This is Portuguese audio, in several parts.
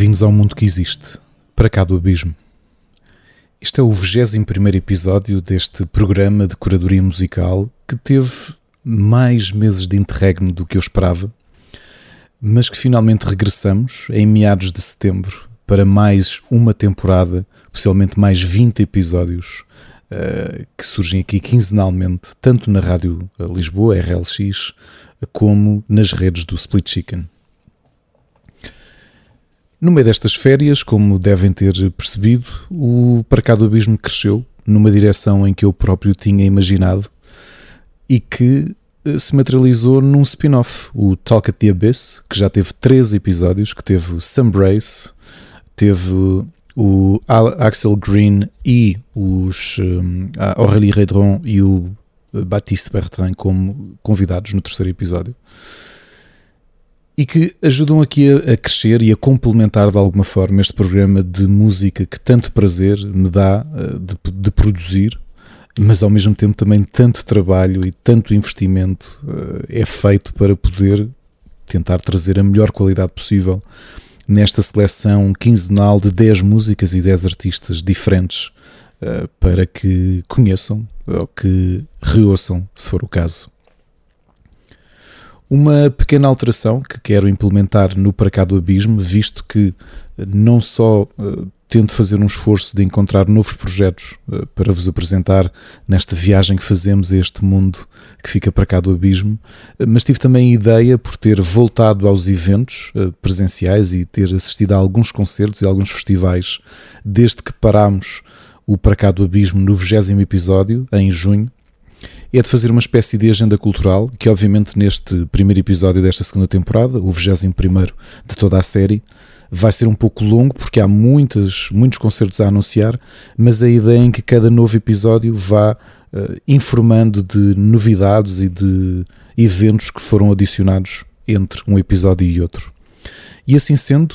Bem-vindos ao mundo que existe, para cá do abismo. Este é o 21 episódio deste programa de curadoria musical que teve mais meses de interregno do que eu esperava, mas que finalmente regressamos em meados de setembro para mais uma temporada, possivelmente mais 20 episódios uh, que surgem aqui quinzenalmente, tanto na Rádio Lisboa, RLX, como nas redes do Split Chicken. No meio destas férias, como devem ter percebido, o Para do Abismo cresceu numa direção em que eu próprio tinha imaginado e que eh, se materializou num spin-off, o Talk at the Abyss, que já teve três episódios, que teve o Sunbrace, teve o Axel Green e os um, a Aurélie Redron e o Baptiste Bertrand como convidados no terceiro episódio e que ajudam aqui a, a, crescer e a complementar de alguma forma este programa de música que tanto prazer me dá uh, de, de, produzir, mas ao mesmo tempo também tanto trabalho e tanto investimento uh, é feito para poder tentar trazer a melhor qualidade possível nesta seleção quinzenal de 10 músicas e 10 artistas diferentes uh, para que conheçam ou que reouçam, se for o caso. Uma pequena alteração que quero implementar no Para Cá do Abismo, visto que não só uh, tento fazer um esforço de encontrar novos projetos uh, para vos apresentar nesta viagem que fazemos a este mundo que fica para cá do abismo, mas tive também a ideia, por ter voltado aos eventos presenciais e ter assistido a alguns concertos e alguns festivais desde que parámos o Para Cá do Abismo no 20 episódio, em junho, é de fazer uma espécie de agenda cultural, que obviamente neste primeiro episódio desta segunda temporada, o 21 de toda a série, vai ser um pouco longo porque há muitas, muitos concertos a anunciar, mas a ideia é que cada novo episódio vá uh, informando de novidades e de eventos que foram adicionados entre um episódio e outro. E assim sendo,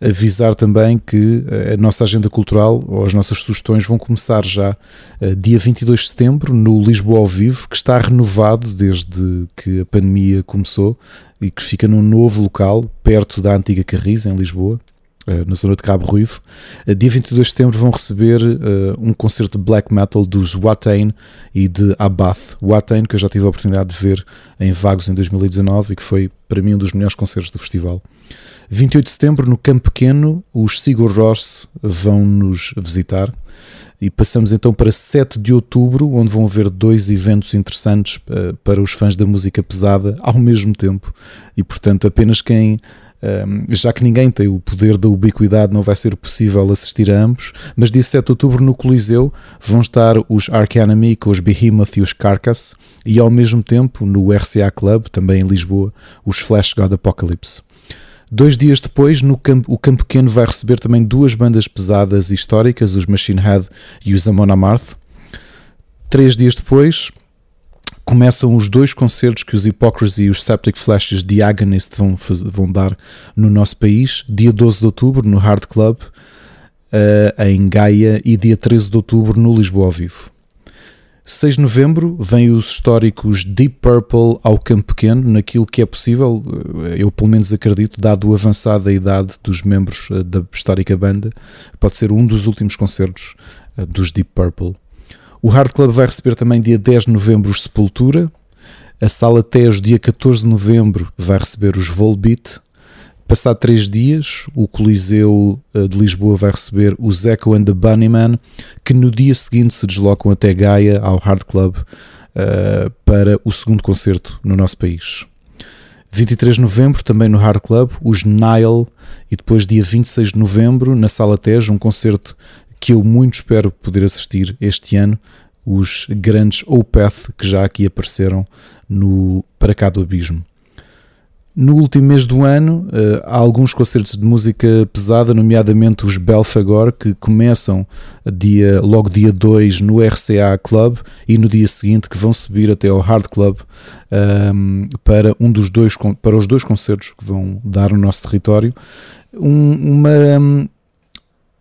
avisar também que eh, a nossa agenda cultural ou as nossas sugestões vão começar já eh, dia 22 de setembro no Lisboa ao Vivo, que está renovado desde que a pandemia começou e que fica num novo local perto da antiga Carris, em Lisboa. Eh, na zona de Cabo Ruivo. Dia 22 de setembro vão receber um concerto de black metal dos Watain e de Abath. Watain, que eu já tive a oportunidade de ver em Vagos em 2019 e que foi para mim um dos melhores concertos do festival. 28 de setembro, no Campo Pequeno, os Sigur Rós vão nos visitar. E passamos então para 7 de outubro, onde vão haver dois eventos interessantes uh, para os fãs da música pesada ao mesmo tempo. E portanto, apenas quem. Já que ninguém tem o poder da ubiquidade, não vai ser possível assistir a ambos. Mas dia 7 de outubro, no Coliseu, vão estar os Ark com os Behemoth e os Carcass. E ao mesmo tempo, no RCA Club, também em Lisboa, os Flash God Apocalypse. Dois dias depois, no campo, o Campo Pequeno vai receber também duas bandas pesadas e históricas, os Machine Head e os Amon Amarth. Três dias depois, começam os dois concertos que os Hypocrisy e os Septic Flashes de Agonist vão, fazer, vão dar no nosso país. Dia 12 de outubro, no Hard Club, uh, em Gaia, e dia 13 de outubro, no Lisboa ao Vivo. 6 de novembro vem os históricos Deep Purple ao Campo Pequeno, naquilo que é possível, eh, eu pelo menos acredito, dado a avançada idade dos membros eh, da histórica banda, pode ser um dos últimos concertos dos Deep Purple. O Hard Club vai receber também dia 10 de novembro os Sepultura, a Sala Tejo dia 14 de novembro vai receber os Volbeat, Passado três dias, o Coliseu eh, de Lisboa vai receber os Echo and the Bunnyman, que no dia seguinte se deslocam até Gaia, ao Hard Club, uh, para o segundo concerto no nosso país. 23 de novembro, também no Hard Club, os Nile, e depois, dia 26 de novembro, na Sala Tejo, um concerto que eu muito espero poder assistir este ano, os grandes Opeth que já aqui apareceram no Para Cá do Abismo. No último mês do ano, uh, há alguns concertos de música pesada, nomeadamente os Belfagor, que começam dia, logo dia 2 no RCA Club e no dia seguinte que vão subir até ao Hard Club um, ehm, para, um dos dois, para os dois concertos que vão dar no nosso território. Um, uma,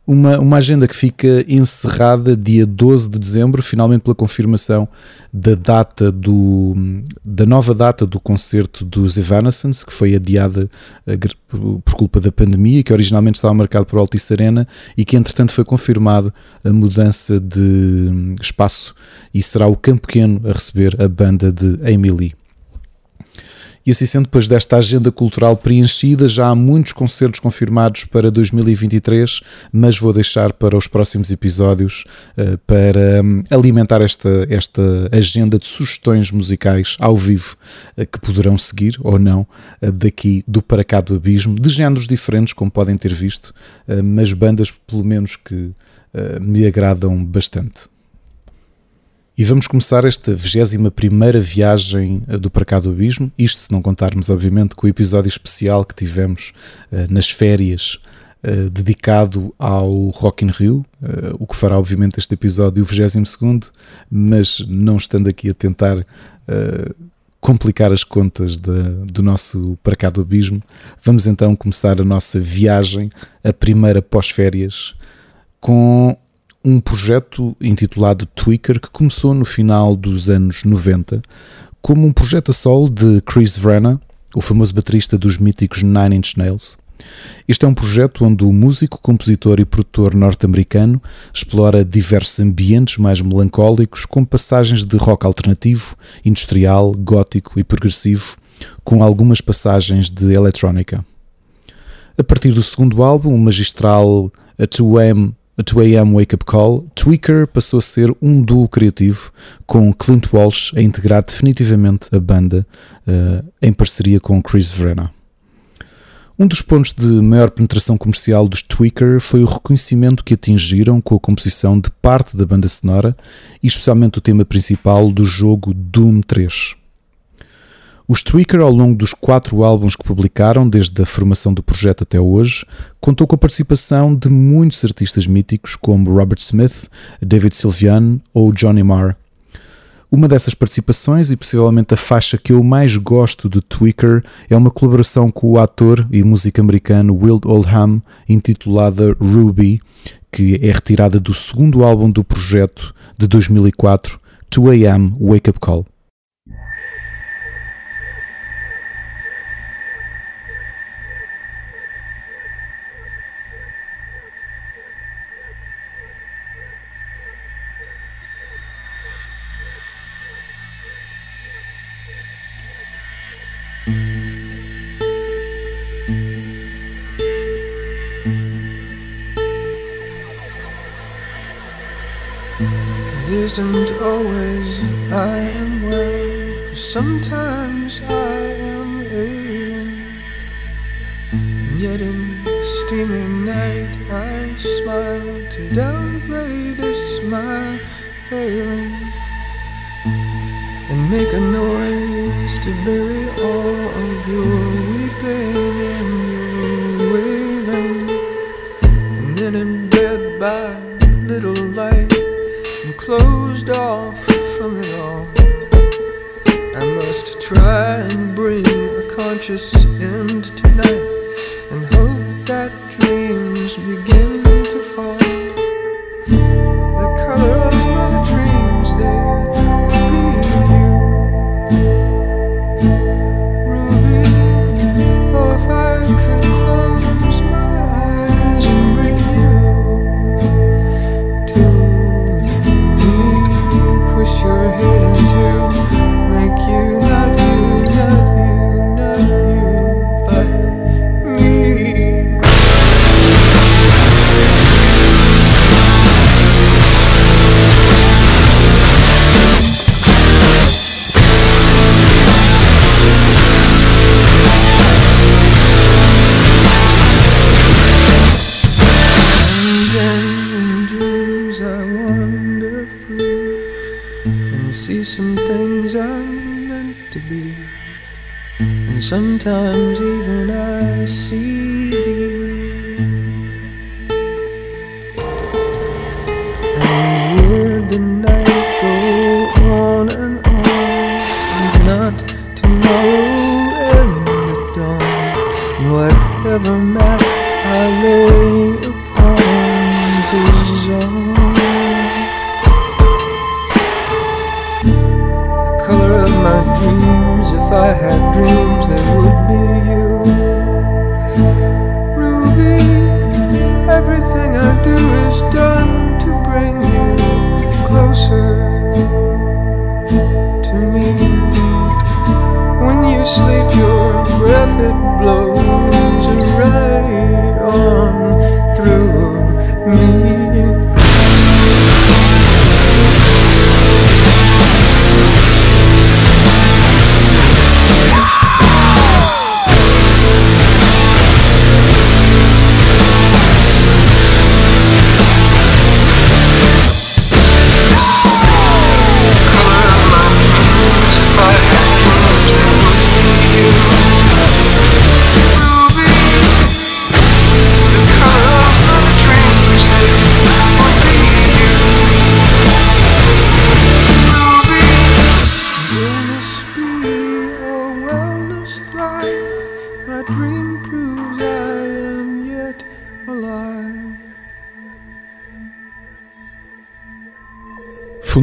uma, uma agenda que fica encerrada dia 12 de dezembro, finalmente pela confirmação da data do da nova data do concerto dos Evanescence, que foi adiada eh, por culpa da pandemia, que originalmente estava marcado por Altice Arena e que entretanto foi confirmado a mudança de hum, espaço e será o Campo Pequeno a receber a banda de Lee. E assim sendo, depois desta agenda cultural preenchida, já há muitos concertos confirmados para 2023, mas vou deixar para os próximos episódios uh, para um, alimentar esta, esta agenda de sugestões musicais ao vivo uh, que poderão seguir ou não uh, daqui do Para Cá do Abismo, de géneros diferentes, como podem ter visto, mas bandas pelo menos que me agradam bastante. E vamos começar esta 21 viagem eh, do Para do Abismo, isto se não contarmos, obviamente, com o episódio especial que tivemos uh, nas férias uh, dedicado ao Rock in Rio, uh, o que fará, obviamente, este episódio o 22, mas não estando aqui a tentar complicar as contas de, do nosso Para do Abismo, vamos então começar a nossa viagem, a primeira pós-férias, com um projeto intitulado Tweaker que começou no final dos anos 90 como um projeto a solo de Chris Vrenna, o famoso baterista dos míticos Nine Inch Nails. Este é um projeto onde o músico, compositor e produtor norte-americano explora diversos ambientes mais melancólicos, com passagens de rock alternativo, industrial, gótico e progressivo, com algumas passagens de eletrónica. A partir do segundo álbum, o magistral A 2M a 2AM Wake Up Call, Tweaker passou a ser um duo criativo com Clint Walsh a integrar definitivamente a banda uh, em parceria com Chris Verena. Um dos pontos de maior penetração comercial dos Tweaker foi o reconhecimento que atingiram com a composição de parte da banda sonora e especialmente o tema principal do jogo Doom 3. Os Tweaker, ao longo dos quatro álbuns que publicaram, desde a formação do projeto até hoje, contou com a participação de muitos artistas míticos como Robert Smith, David Sylvian ou Johnny Marr. Uma dessas participações, e possivelmente a faixa que eu mais gosto de Tweaker, é uma colaboração com o ator e músico americano Will Oldham, intitulada Ruby, que é retirada do segundo álbum do projeto de 2004, 2AM Wake Up Call. Isn't always I am well. Sometimes I am ailing. And yet in steaming night I smile to downplay this my failing. And make a noise to bury all of your weeping and your wailing. And then in bed by little light closed off from it all. I must try and bring a conscious end tonight and hope that dreams begin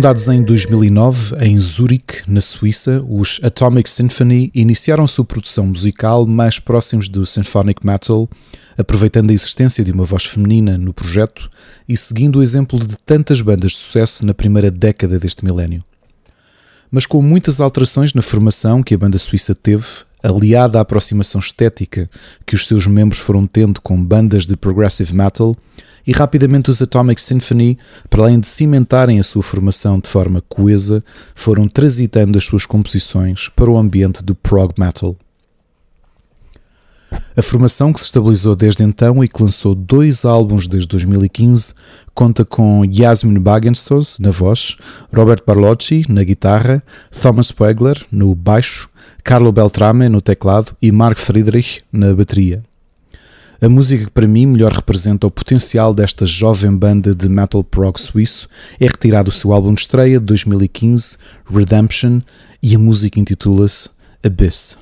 Fundados em 2009 em Zurique, na Suíça, os Atomic Symphony iniciaram sua produção musical mais próximos do symphonic metal, aproveitando a existência de uma voz feminina no projeto e seguindo o exemplo de tantas bandas de sucesso na primeira década deste milénio. Mas com muitas alterações na formação que a banda suíça teve, aliada à aproximação estética que os seus membros foram tendo com bandas de progressive metal, e rapidamente os Atomic Symphony, para além de cimentarem a sua formação de forma coesa, foram transitando as suas composições para o ambiente do prog metal. A formação que se estabilizou desde então e que lançou dois álbuns desde 2015 conta com Yasmin Bagenstos na voz, Robert Barlocci na guitarra, Thomas Pegler no baixo, Carlo Beltrame no teclado e Mark Friedrich na bateria. A música que para mim melhor representa o potencial desta jovem banda de metal prog suíço é retirada do seu álbum de estreia de 2015, Redemption, e a música intitula-se Abyss.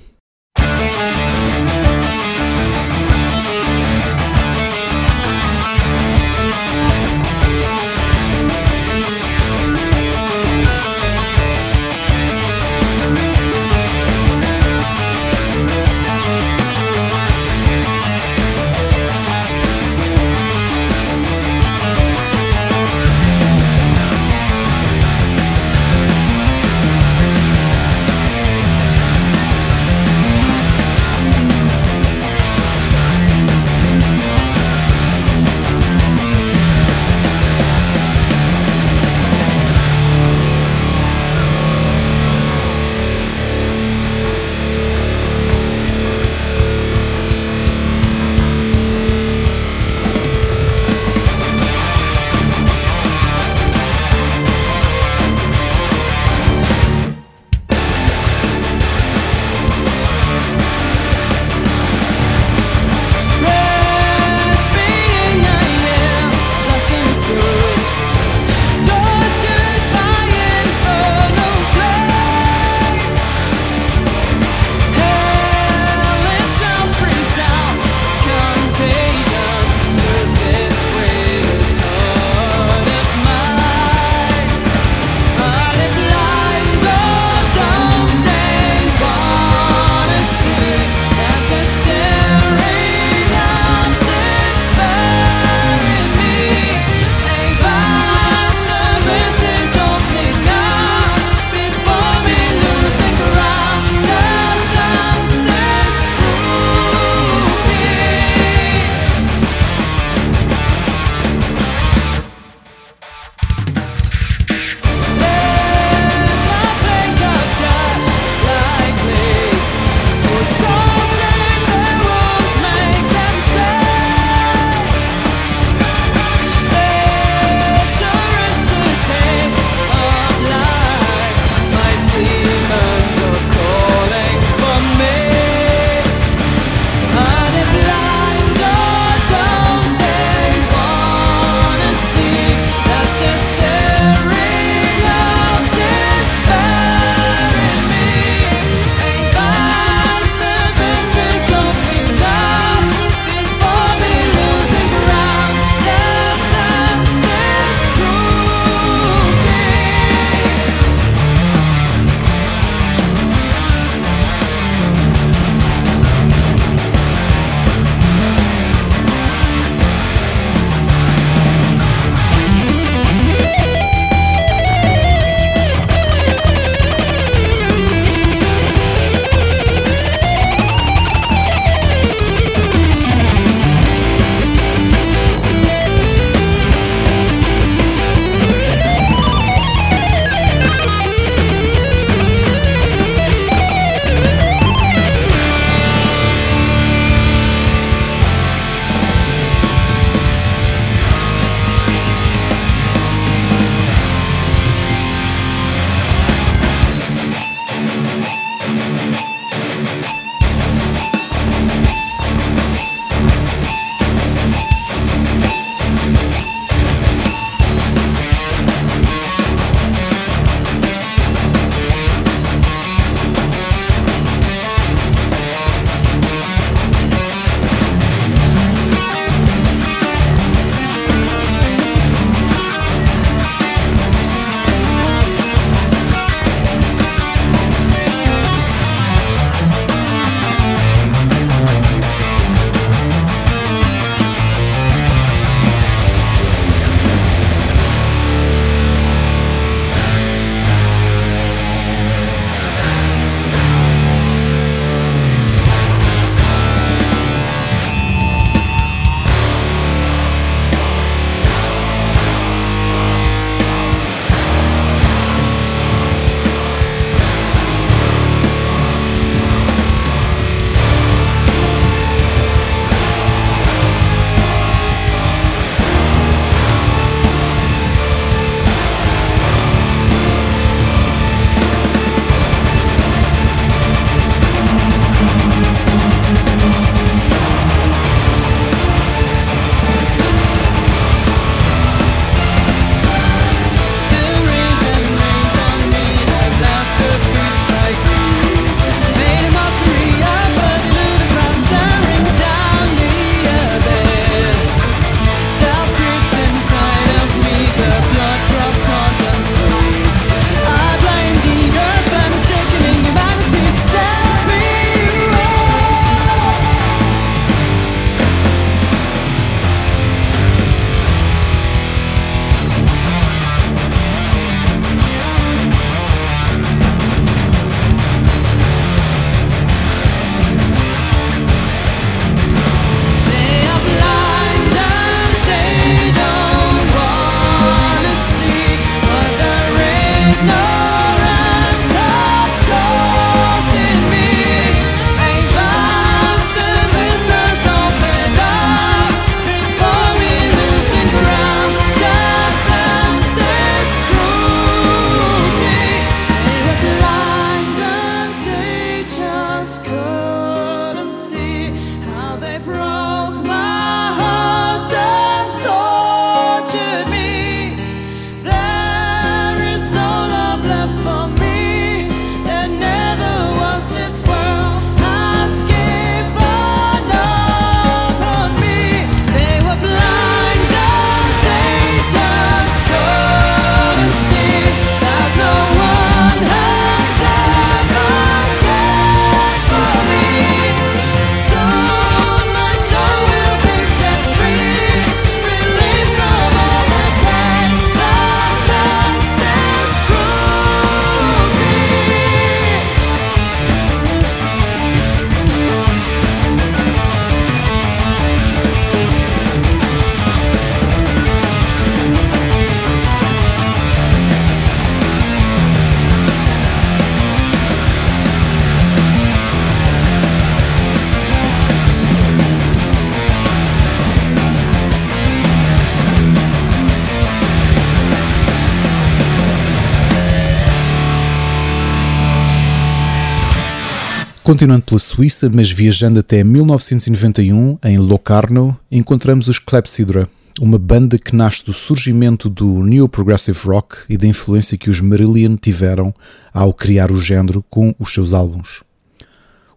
Continuando pela Suíça, mas viajando até 1991, em Locarno, encontramos os Clepsydra, uma banda que nasce do surgimento do New Progressive Rock e da influência que os Marillion tiveram ao criar o género com os seus álbuns.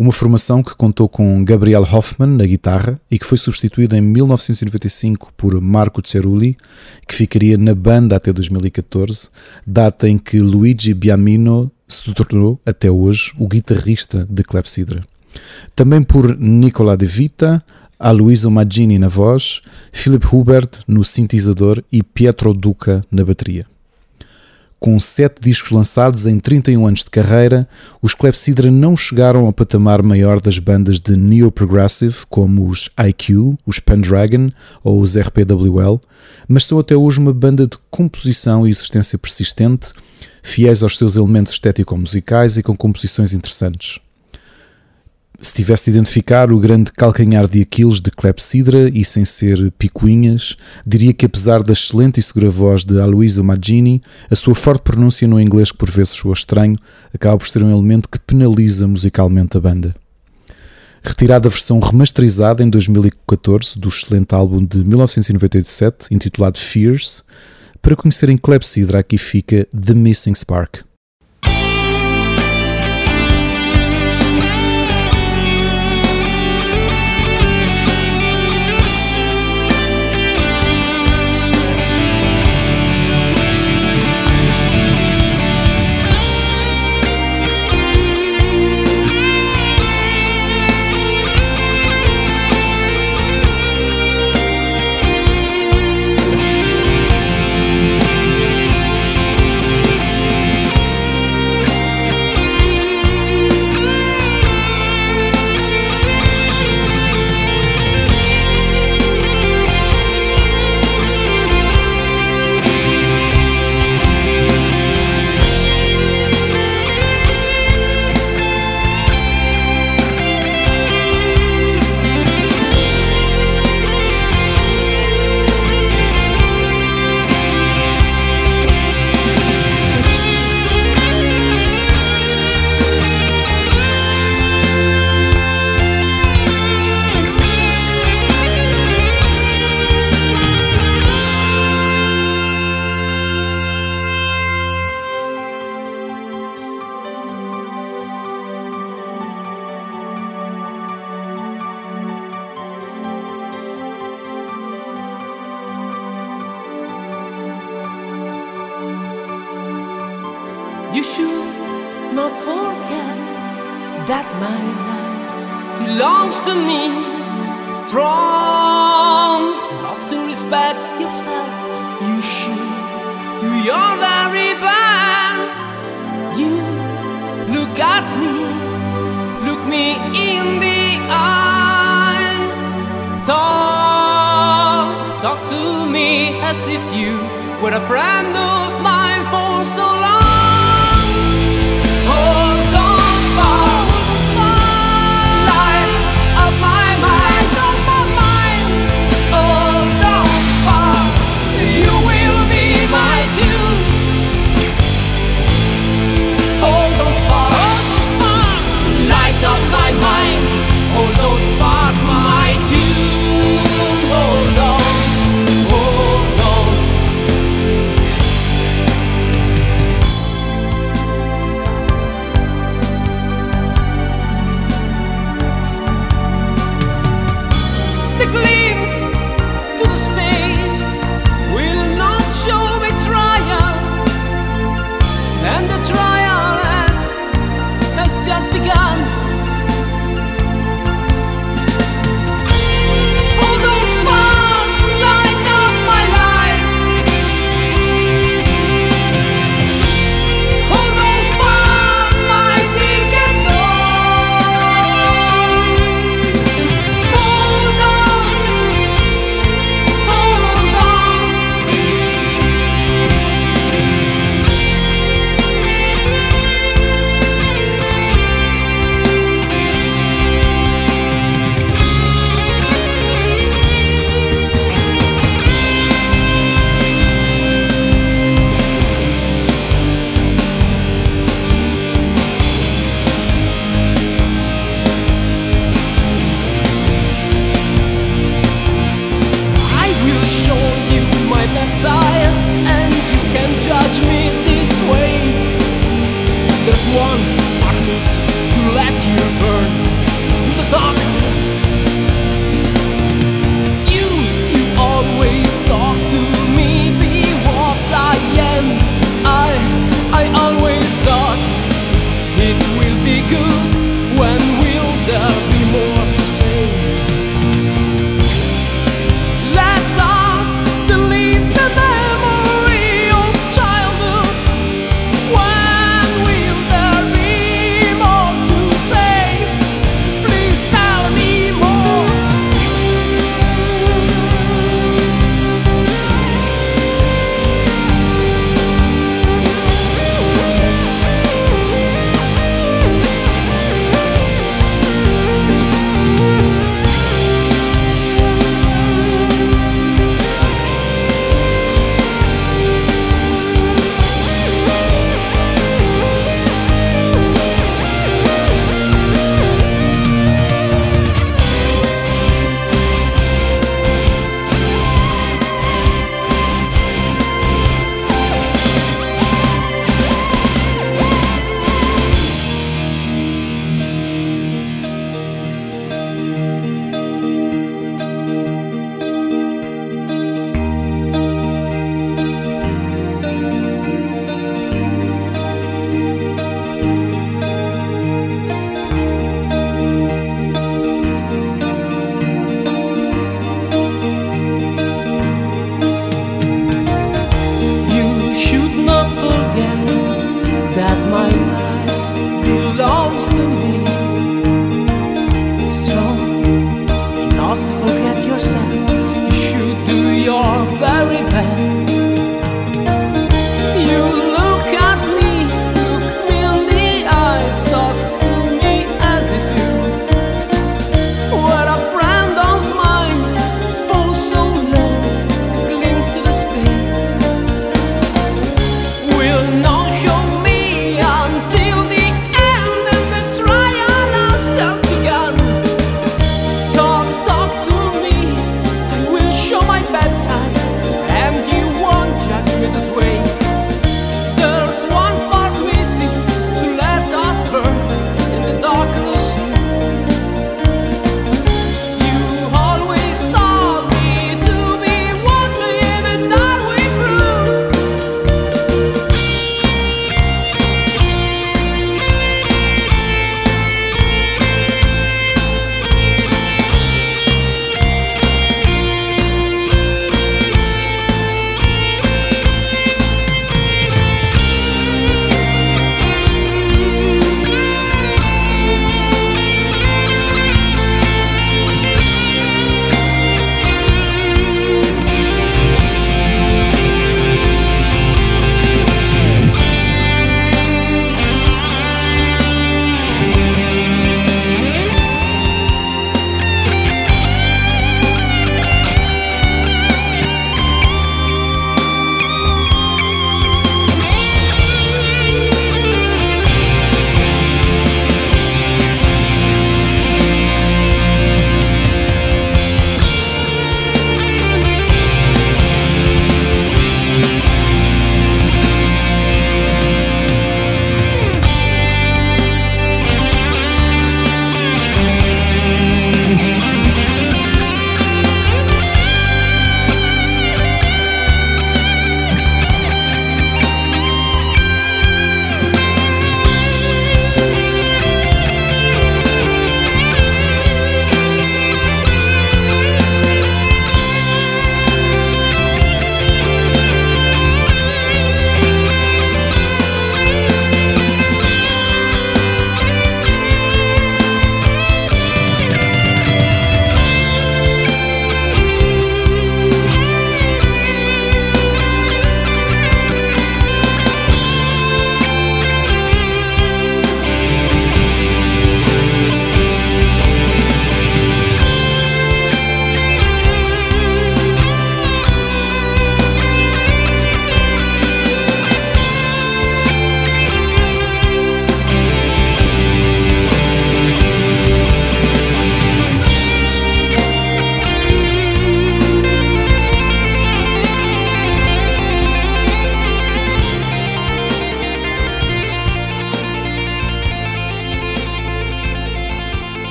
Uma formação que contou com Gabriel Hoffman na guitarra e que foi substituída em 1995 por Marco Cerulli, que ficaria na banda até 2014, data em que Luigi Biamino se tornou, até hoje, o guitarrista de Clepsydra. Também por Nicola De Vita, Aloysio Maggini na voz, Philip Hubert no sintetizador e Pietro Duca na bateria. Com sete discos lançados em 31 anos de carreira, os Clepsydra não chegaram ao patamar maior das bandas de neo-progressive como os IQ, os Pendragon ou os RPWL, mas são até hoje uma banda de composição e existência persistente, fiéis aos seus elementos estético-musicais e com composições interessantes se tivesse de identificar o grande calcanhar de Aquiles de Clepsydra e sem ser picuinhas, diria que apesar da excelente e segura voz de Aloysio Maggini, a sua forte pronúncia no inglês que por vezes soa estranho, acaba por ser um elemento que penaliza musicalmente a banda. Retirada a versão remasterizada em 2014 do excelente álbum de 1997, intitulado Fears, para conhecerem Clepsydra aqui fica The Missing Spark.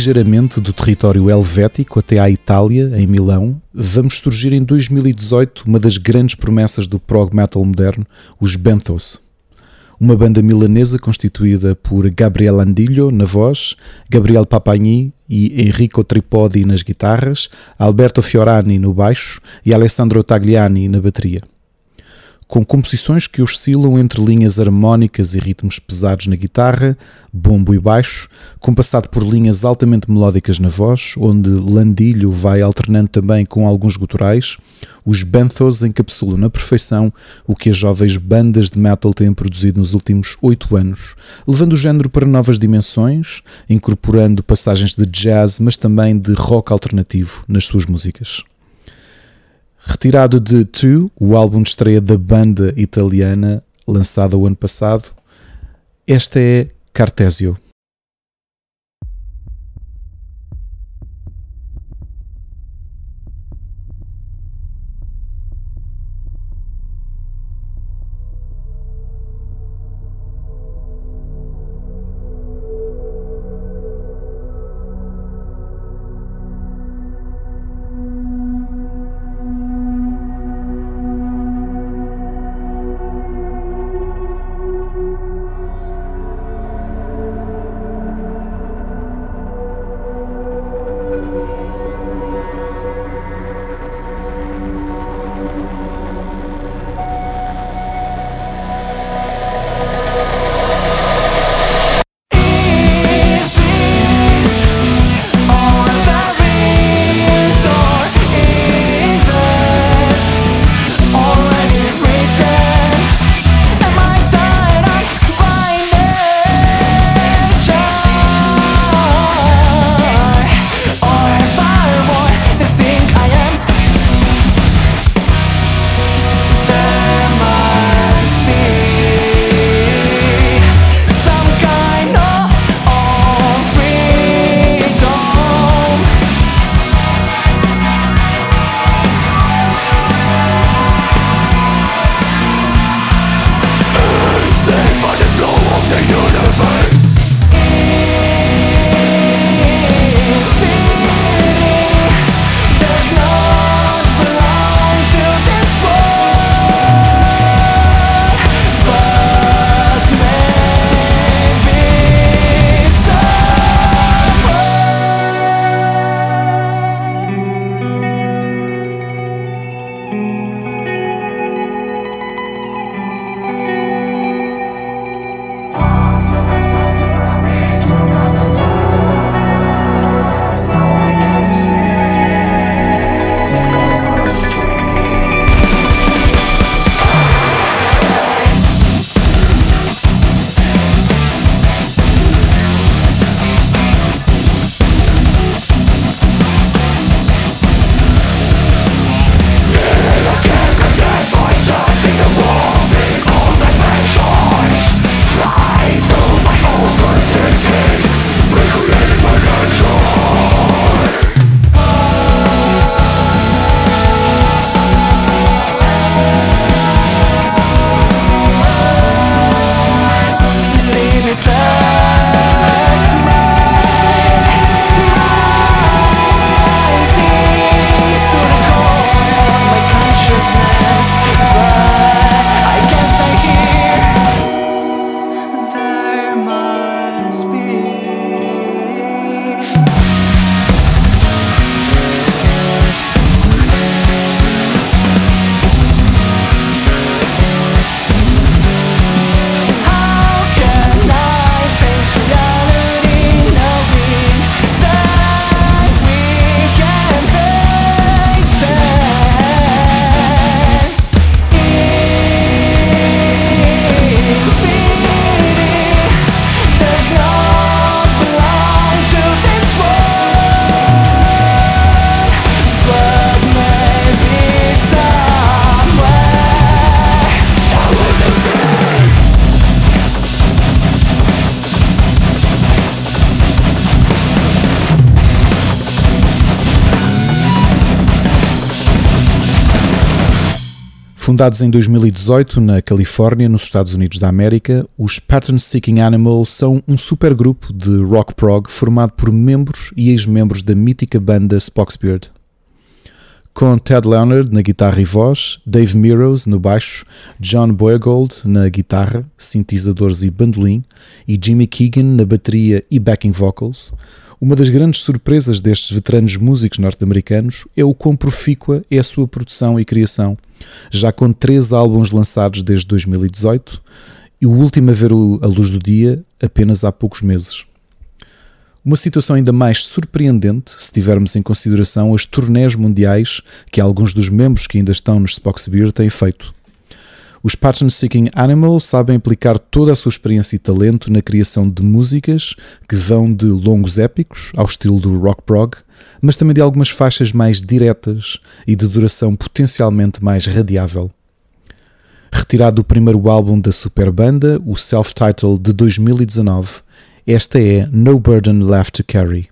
Ligeiramente do território helvético até à Itália, em Milão, vamos surgir em 2018 uma das grandes promessas do prog metal moderno, os Benthos. Uma banda milanesa constituída por Gabriel Andilho na voz, Gabriel Papagni e Enrico Tripodi nas guitarras, Alberto Fiorani no baixo e Alessandro Tagliani na bateria com composições que oscilam entre linhas harmónicas e ritmos pesados na guitarra, bombo e baixo, compassado por linhas altamente melódicas na voz, onde Landilho vai alternando também com alguns guturais, os Benthos encapsulam na perfeição o que as jovens bandas de metal têm produzido nos últimos oito anos, levando o género para novas dimensões, incorporando passagens de jazz, mas também de rock alternativo nas suas músicas. Retirado de Two, o álbum de estreia da banda italiana, lançado o ano passado, esta é Cartesio. Fundados em 2018 na Califórnia, nos Estados Unidos da América, os Pattern Seeking Animals são um supergrupo de rock prog formado por membros e ex-membros da mítica banda Spoxbeard. Com Ted Leonard na guitarra e voz, Dave Meadows no baixo, John Boygold na guitarra, sintetizadores e bandolim e Jimmy Keegan na bateria e backing vocals, uma das grandes surpresas destes veteranos músicos norte-americanos é o quão profícua é a sua produção e criação, já com três álbuns lançados desde 2018 e o último a ver a luz do dia apenas há poucos meses. Uma situação ainda mais surpreendente se tivermos em consideração as turnés mundiais que alguns dos membros que ainda estão nos Spock's Beer têm feito. Os Pattern Seeking Animals sabem aplicar toda a sua experiência e talento na criação de músicas que vão de longos épicos, ao estilo do rock prog, mas também de algumas faixas mais diretas e de duração potencialmente mais radiável. Retirado do primeiro álbum da super banda, o self-titled de 2019, esta é No Burden Left to Carry.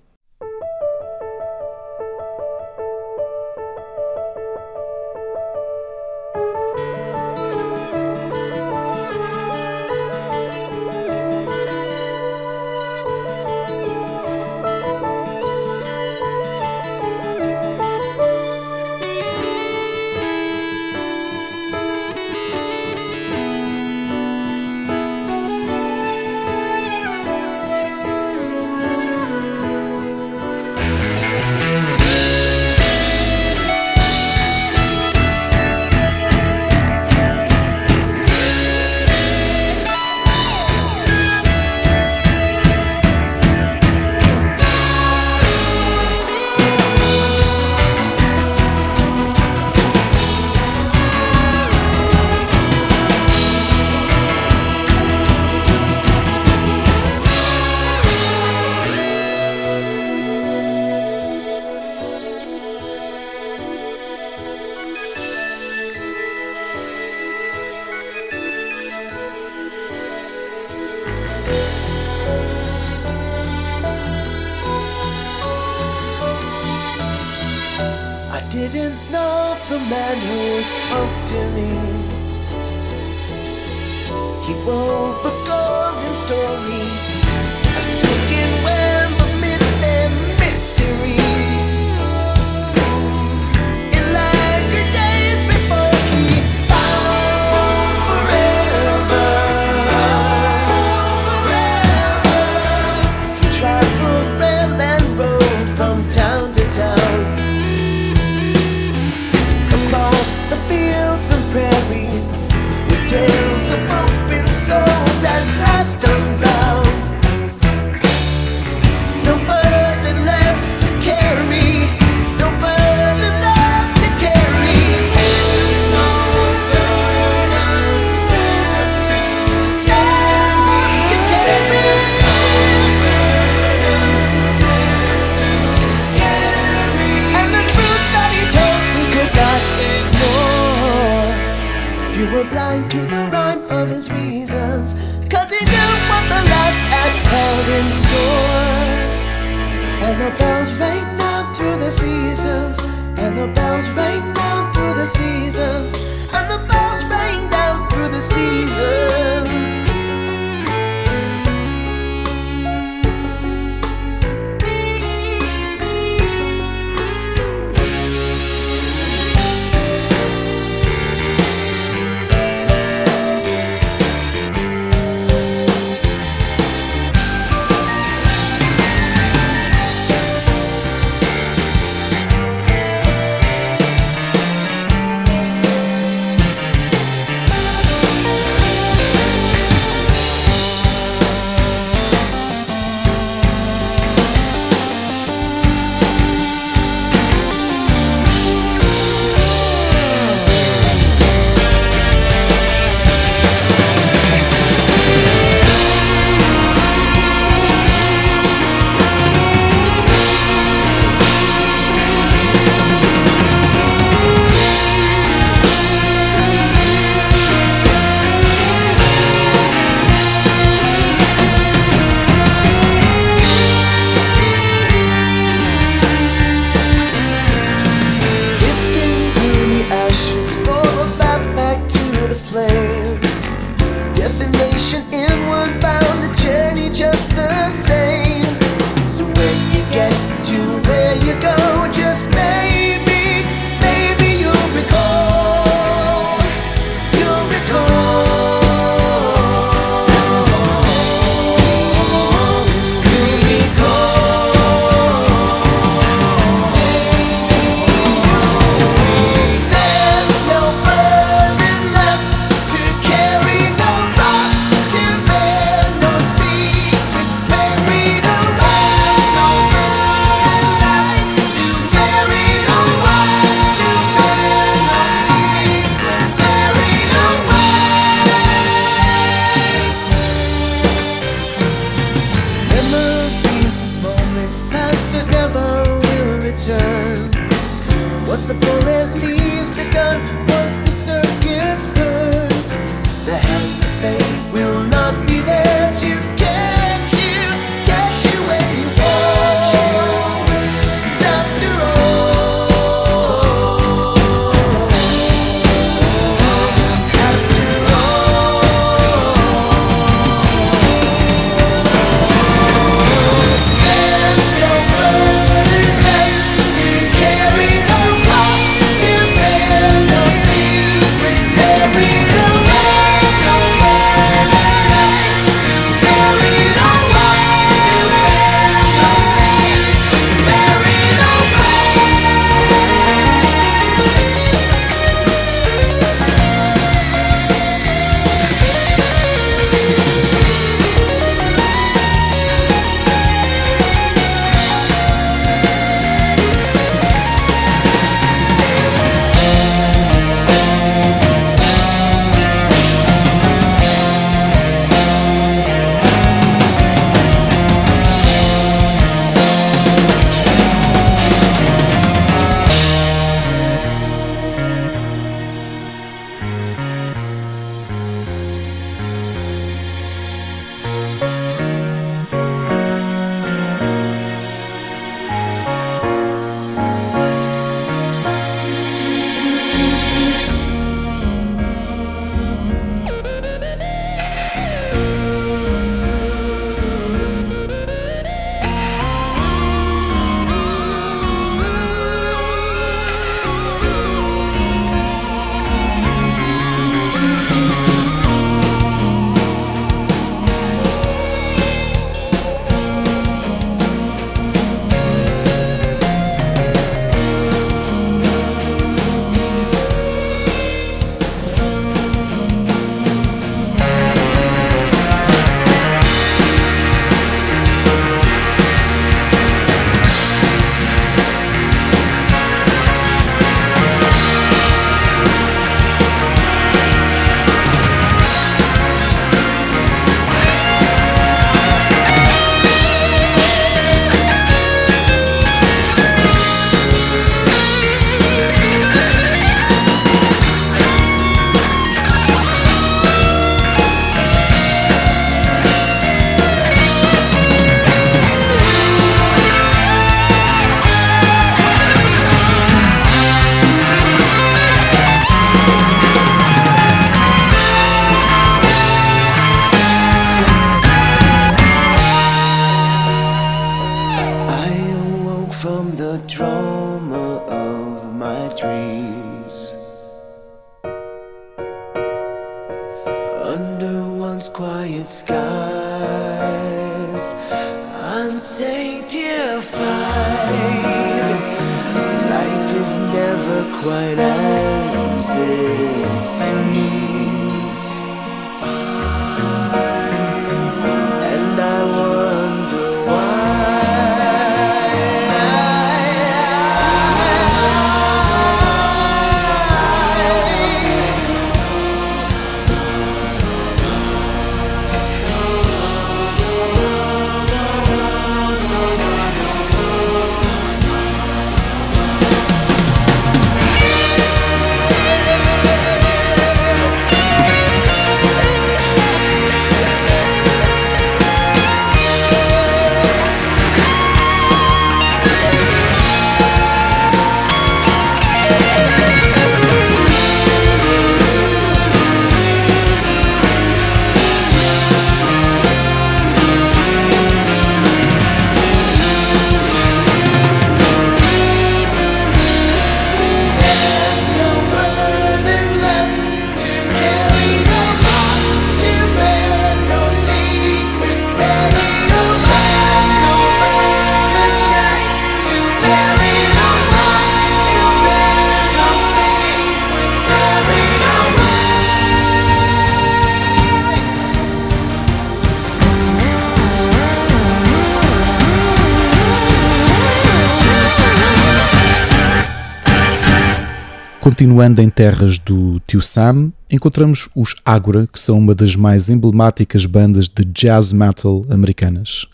Continuando em terras do Tio Sam, encontramos os Agora, que são uma das mais emblemáticas bandas de jazz metal americanas.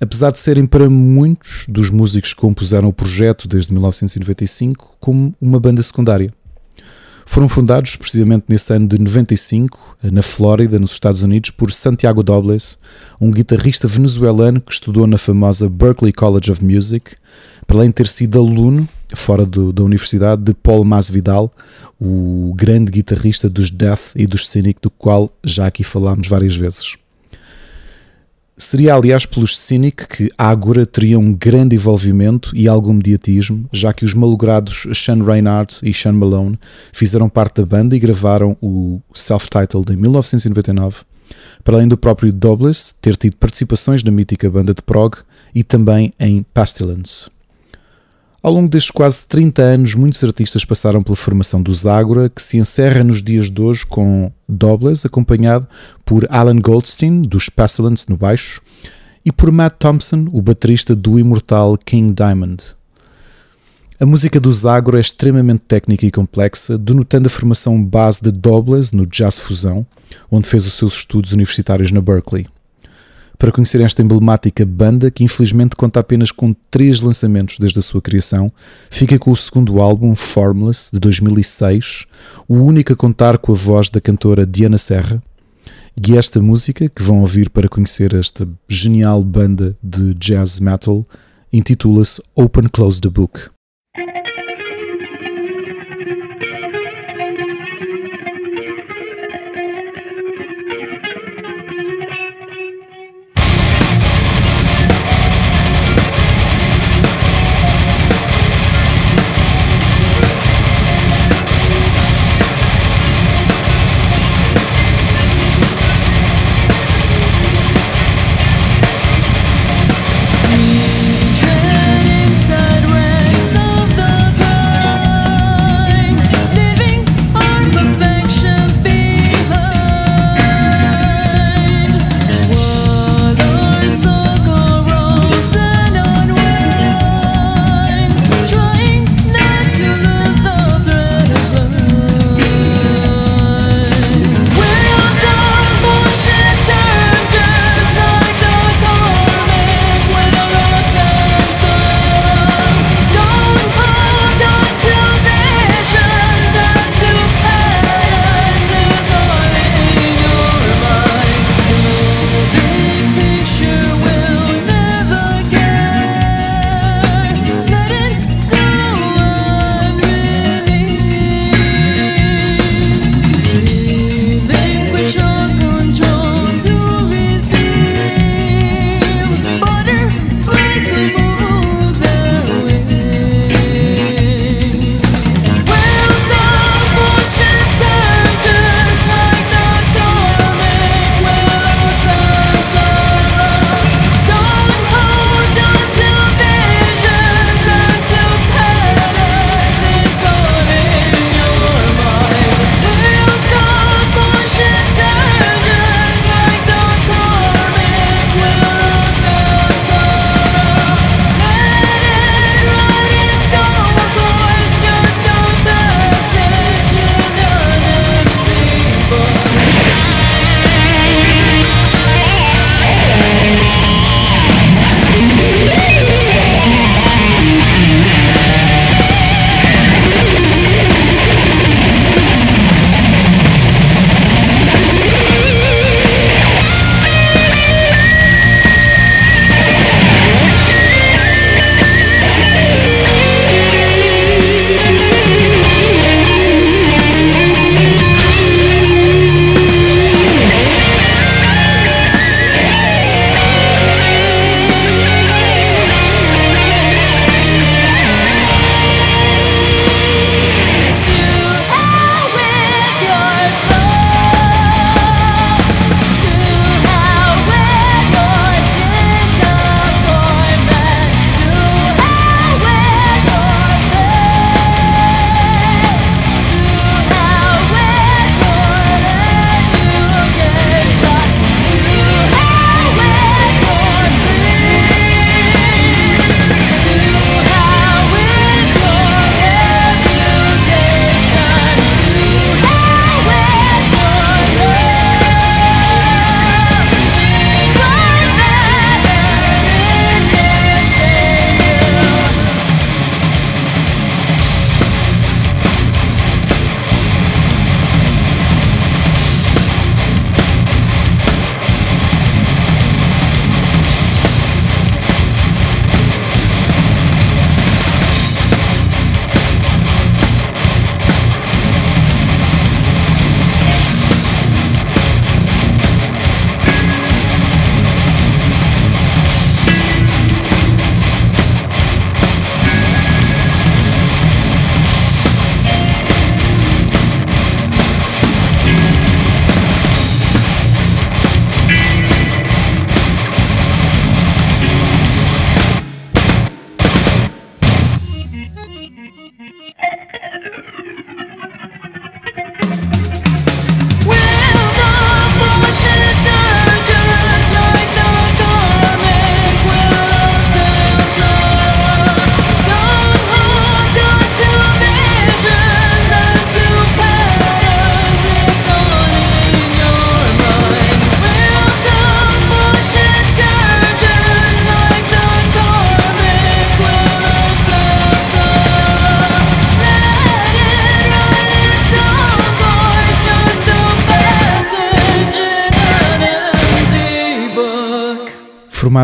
Apesar de serem para muitos dos músicos que compuseram o projeto desde 1995 como uma banda secundária. Foram fundados precisamente nesse ano de 95, na Flórida, nos Estados Unidos, por Santiago Dobles, um guitarrista venezuelano que estudou na famosa Berklee College of Music, para além de ter sido aluno, fora do- da universidade, de Paul Masvidal, o grande guitarrista dos Death e dos Cynic, do qual já aqui falámos várias vezes. Seria, aliás, pelos Cynic que Ágora teria um grande envolvimento e algum mediatismo, já que os malogrados Sean Reinhardt e Sean Malone fizeram parte da banda e gravaram o self-titled em 1999, para além do próprio Douglas ter tido participações na mítica banda de prog e também em Pestilence. Ao longo destes quase 30 anos, muitos artistas passaram pela formação do Zagora, que se encerra nos dias de hoje com Douglas, acompanhado por Alan Goldstein, dos Pestilence no baixo, e por Matt Thompson, o baterista do imortal King Diamond. A música do Zagora é extremamente técnica e complexa, denotando a formação base de Douglas no jazz fusão, onde fez os seus estudos universitários na Berkeley para conhecer esta emblemática banda que infelizmente conta apenas com três lançamentos desde a sua criação, fica com o segundo álbum, Formless, de 2006, o único a contar com a voz da cantora Diana Serra. E esta música, que vão ouvir para conhecer esta genial banda de jazz metal, intitula-se Open Close the Book.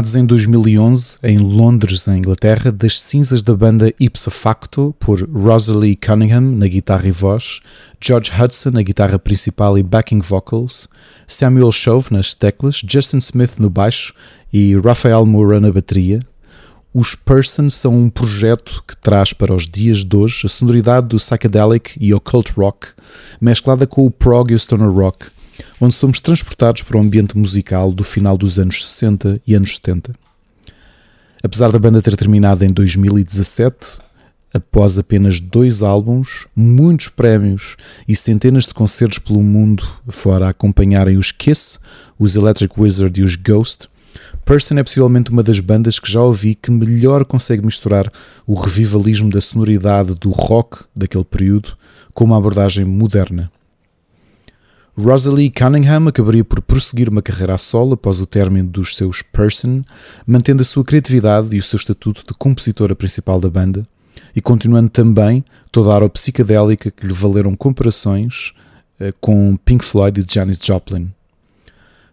Em 2011 em Londres, em Inglaterra, das cinzas da banda Ipso Facto, por Rosalie Cunningham na guitarra e voz, George Hudson na guitarra principal e backing vocals, Samuel Shove nas teclas, Justin Smith no baixo e Rafael Moura na bateria, os Person são um projeto que traz para os dias de hoje a sonoridade do psychedelic e occult rock, mesclada com o prog e o stoner rock, onde somos transportados para o ambiente musical do final dos anos 60 e anos 70. Apesar da banda ter terminado em 2017, após apenas dois álbuns, muitos prémios e centenas de concertos pelo mundo fora a acompanharem os Kiss, os Electric Wizard e os Ghost, Person é possivelmente uma das bandas que já ouvi que melhor consegue misturar o revivalismo da sonoridade do rock daquele período com uma abordagem moderna. Rosalie Cunningham acabaria por prosseguir uma carreira a solo após o término dos seus Person, mantendo a sua criatividade e o seu estatuto de compositora principal da banda, e continuando também toda a aura psicadélica que lhe valeram comparações eh, com Pink Floyd e Janis Joplin.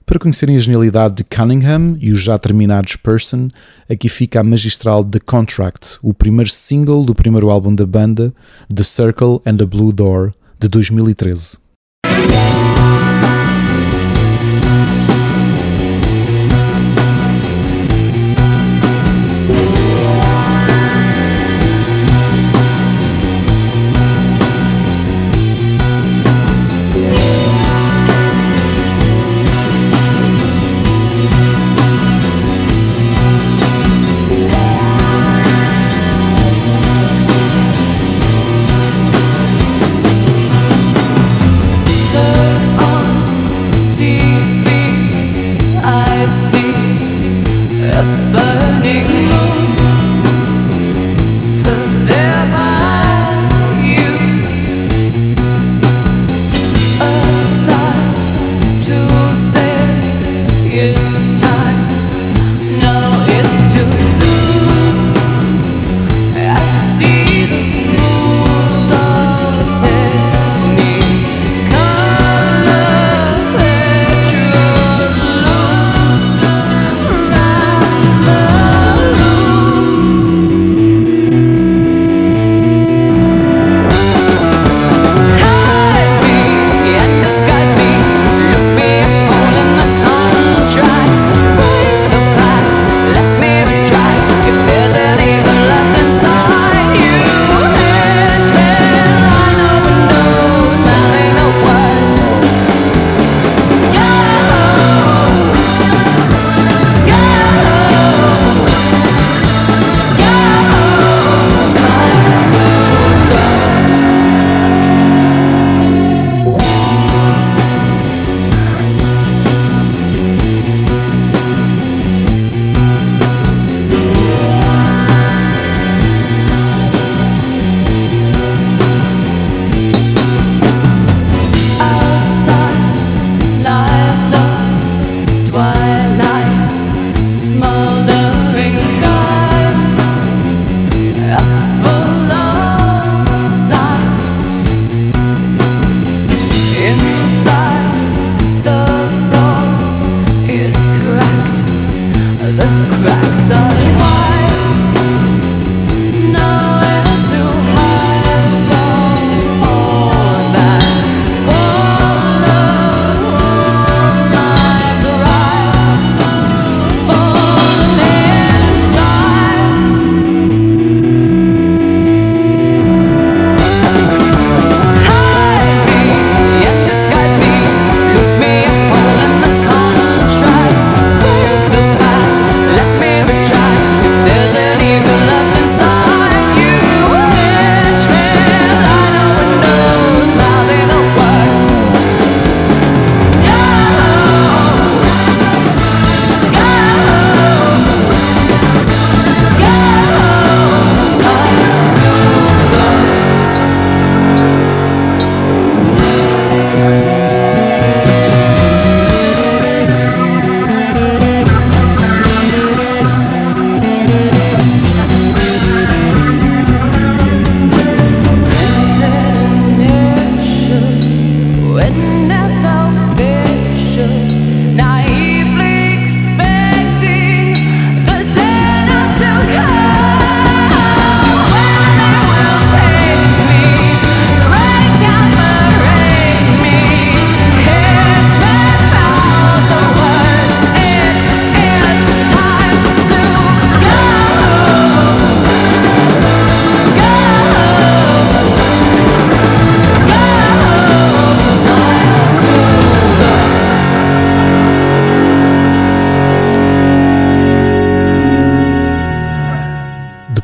Para conhecerem a genialidade de Cunningham e os já terminados Person, aqui fica a magistral The Contract, o primeiro single do primeiro álbum da banda, The Circle and the Blue Door, de 2013. Thank you.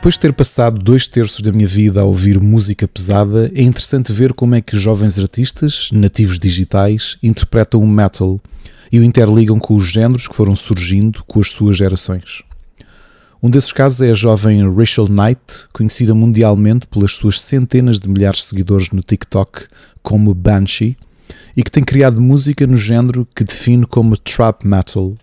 Depois de ter passado dois terços da minha vida a ouvir música pesada, é interessante ver como é que os jovens artistas, nativos digitais, interpretam o metal e o interligam com os géneros que foram surgindo com as suas gerações. Um desses casos é a jovem Rachel Knight, conhecida mundialmente pelas suas centenas de milhares de seguidores no TikTok como Banshee, e que tem criado música no género que define como trap metal,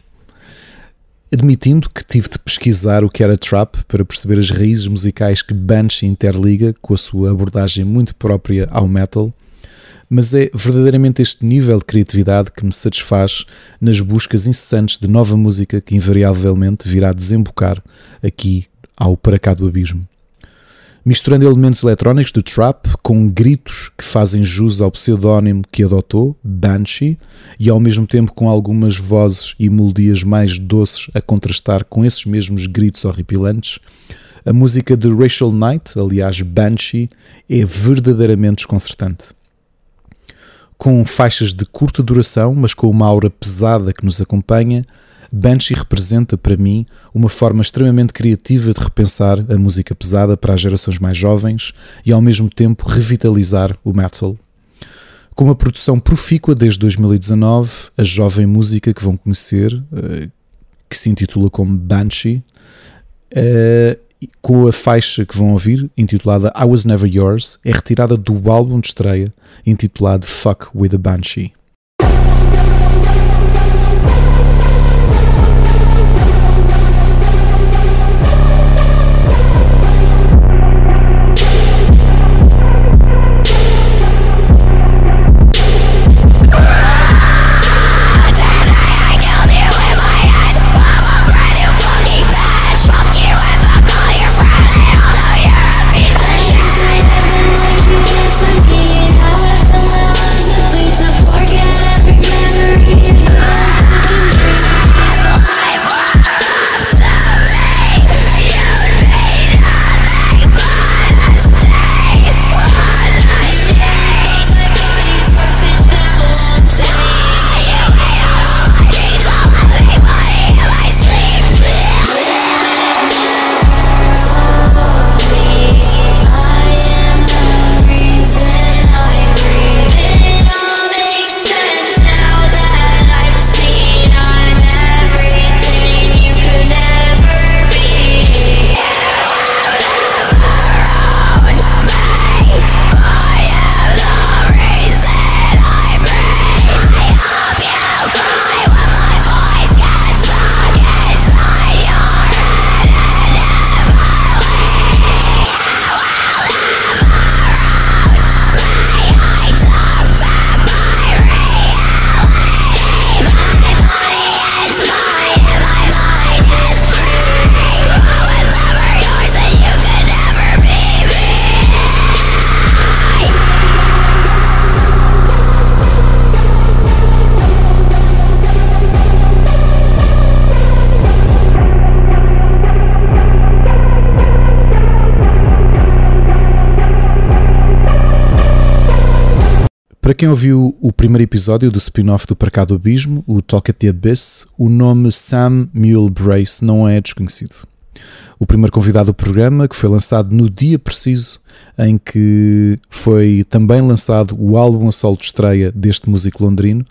admitindo que tive de pesquisar o que era trap para perceber as raízes musicais que Banshee interliga com a sua abordagem muito própria ao metal, mas é verdadeiramente este nível de criatividade que me satisfaz nas buscas incessantes de nova música que invariavelmente virá desembocar aqui ao Para Cá do Abismo misturando elementos eletrónicos do trap com gritos que fazem jus ao pseudónimo que adotou, Banshee, e ao mesmo tempo com algumas vozes e melodias mais doces a contrastar com esses mesmos gritos horripilantes. A música de Rachel Knight, aliás Banshee, é verdadeiramente desconcertante. Com faixas de curta duração, mas com uma aura pesada que nos acompanha, Banshee representa para mim uma forma extremamente criativa de repensar a música pesada para as gerações mais jovens e ao mesmo tempo revitalizar o metal. Com uma produção profícua desde 2019, a jovem música que vão conhecer, eh, que se intitula como Banshee, eh, com a faixa que vão ouvir, intitulada I Was Never Yours, é retirada do álbum de estreia intitulado Fuck with a Banshee. Quem ouviu o primeiro episódio do spin-off do Parcado do Abismo, o Talk at the Abyss, o nome Sam Mule Brace não é desconhecido. O primeiro convidado do programa, que foi lançado no dia preciso em que foi também lançado o álbum a solo de estreia deste músico londrino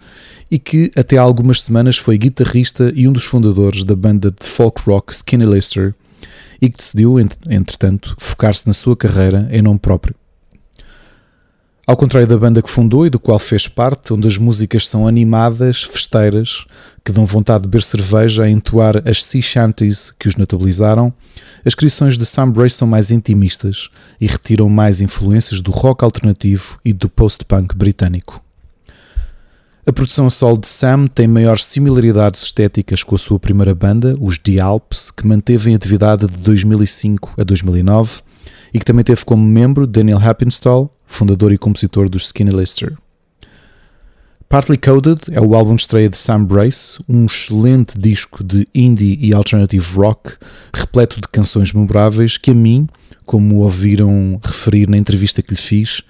e que até há algumas semanas foi guitarrista e um dos fundadores da banda de folk rock Skinny Lister e que decidiu, entretanto, focar-se na sua carreira em nome próprio. Ao contrário da banda que fundou e do qual fez parte, onde as músicas são animadas, festeiras, que dão vontade de beber cerveja a entoar as sea shanties que os notabilizaram, as criações de Sam Brace são mais intimistas e retiram mais influências do rock alternativo e do post-punk britânico. A produção a solo de Sam tem maiores similaridades estéticas com a sua primeira banda, os The Alps, que manteve em atividade de 2005 a 2009 e que também teve como membro Daniel Happenstall, fundador e compositor dos Skinny Lister. Partly Coded é o álbum de estreia de Sam Brace, um excelente disco de indie e alternative rock, repleto de canções memoráveis que a mim, como ouviram referir na entrevista que lhe fiz,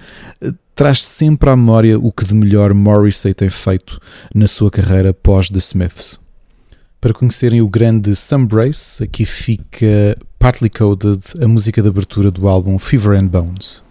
traz sempre à memória o que de melhor Morrissey tem feito na sua carreira pós The Smiths. Para conhecerem o grande Sunbrace, aqui fica Partly Coded, a música de abertura do álbum Fever and Bones.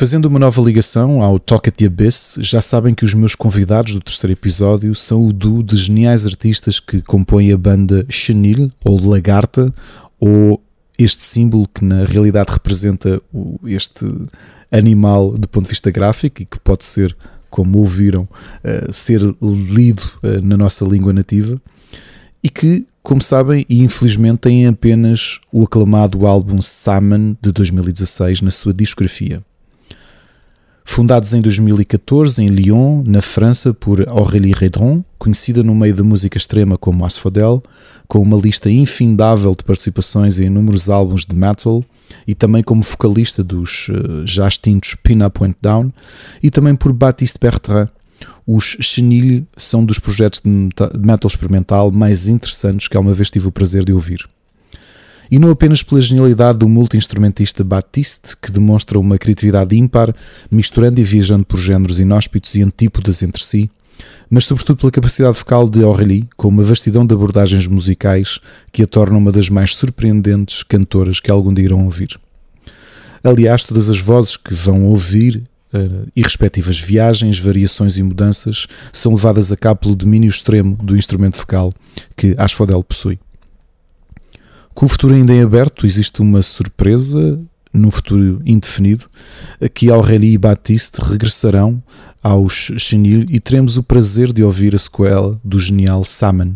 Fazendo uma nova ligação ao Talk at the Abyss, já sabem que os meus convidados do terceiro episódio são o duo de geniais artistas que compõem a banda Chenille, ou Lagarta, ou este símbolo que na realidade representa este animal do ponto de vista gráfico e que pode ser, como ouviram, uh, ser lido uh, na nossa língua nativa e que, como sabem, e infelizmente tem apenas o aclamado álbum Salmon de 2016 na sua discografia. Fundados em 2014 em Lyon, na França, por Aurélie Redron, conhecida no meio da música extrema como Asphodel, com uma lista infindável de participações em inúmeros álbuns de metal e também como vocalista dos uh, já extintos Pin Up Went Down, e também por Baptiste Bertrand. Os Chenille são dos projetos de metal experimental mais interessantes que alguma vez tive o prazer de ouvir e não apenas pela genialidade do multi-instrumentista Batiste, que demonstra uma criatividade ímpar, misturando e viajando por géneros inóspitos e antípodas entre si, mas sobretudo pela capacidade vocal de Aurélie, com uma vastidão de abordagens musicais que a torna uma das mais surpreendentes cantoras que algum dia irão ouvir. Aliás, todas as vozes que vão ouvir uh, e respectivas viagens, variações e mudanças são levadas a cabo pelo domínio extremo do instrumento vocal que Asphodel possui. Com o futuro ainda em aberto, existe uma surpresa no futuro indefinido, que Aurélie e Batiste regressarão aos Chenil e teremos o prazer de ouvir a sequela do genial Salmon.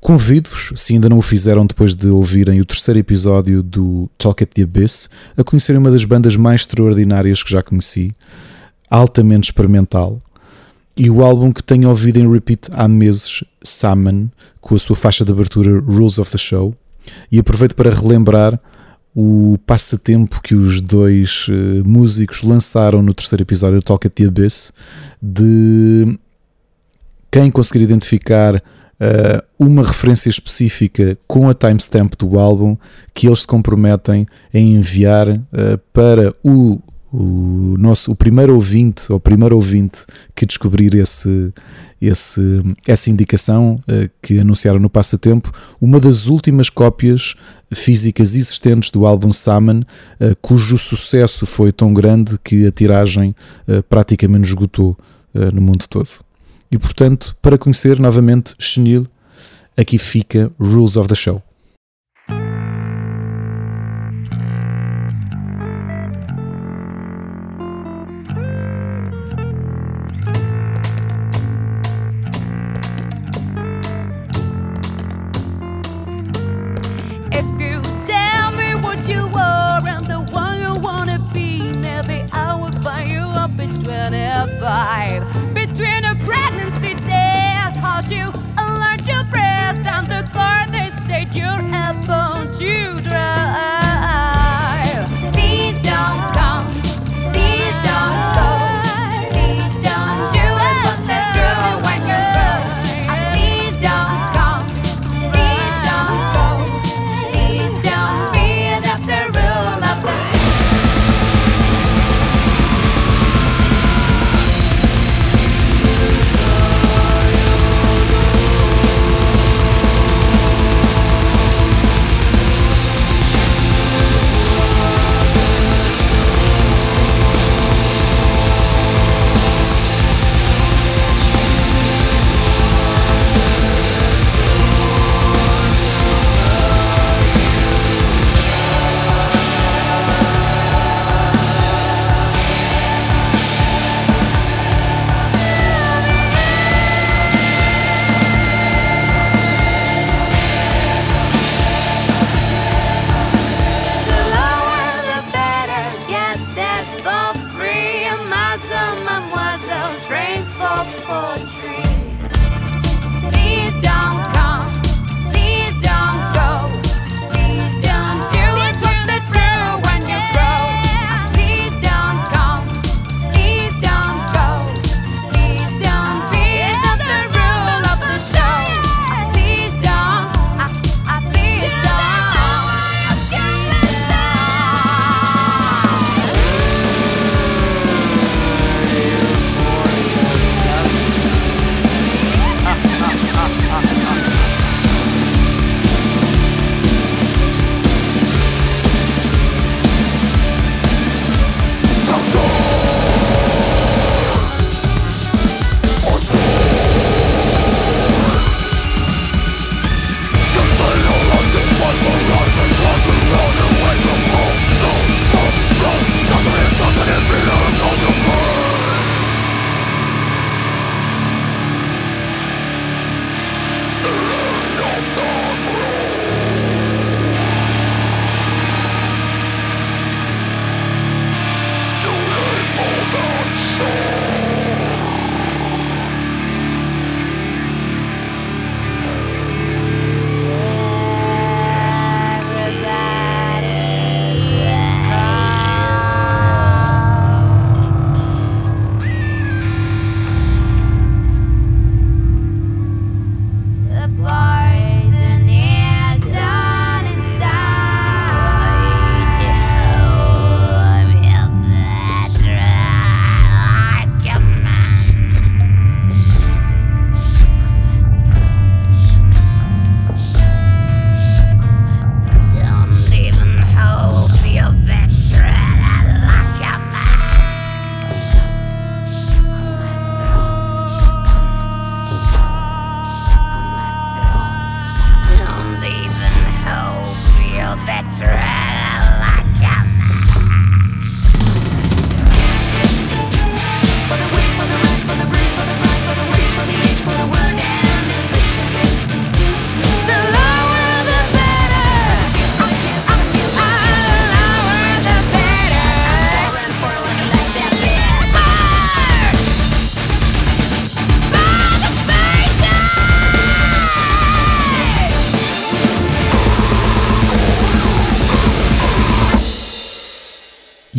Convido-vos, se ainda não o fizeram depois de ouvirem o terceiro episódio do Talk at the Abyss, a conhecerem uma das bandas mais extraordinárias que já conheci, altamente experimental, e o álbum que tenho ouvido em repeat há meses, Salmon, com a sua faixa de abertura Rules of the Show, e aproveito para relembrar o passatempo que os dois uh, músicos lançaram no terceiro episódio do Talk at the Abyss de quem conseguir identificar uh, uma referência específica com a timestamp do álbum que eles se comprometem a enviar uh, para o o nosso o primeiro ouvinte ou primeiro ouvinte que descobrir esse, esse essa indicação uh, que anunciaram no passatempo uma das últimas cópias físicas existentes do álbum Salmon uh, cujo sucesso foi tão grande que a tiragem uh, praticamente esgotou no mundo todo. E portanto para conhecer novamente Chenil aqui fica Rules of the Show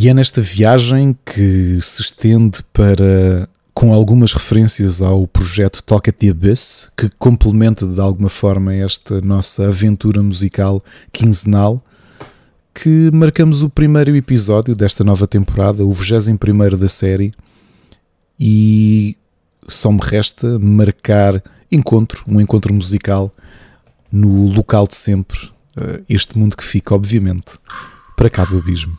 E é nesta viagem que se estende para, com algumas referências ao projeto Talk at the Abyss, que complementa de alguma forma esta nossa aventura musical quinzenal, que marcamos o primeiro episódio desta nova temporada, o 21 da série, e só me resta marcar encontro, um encontro musical no local de sempre, eh, este mundo que fica, obviamente, para cá do abismo.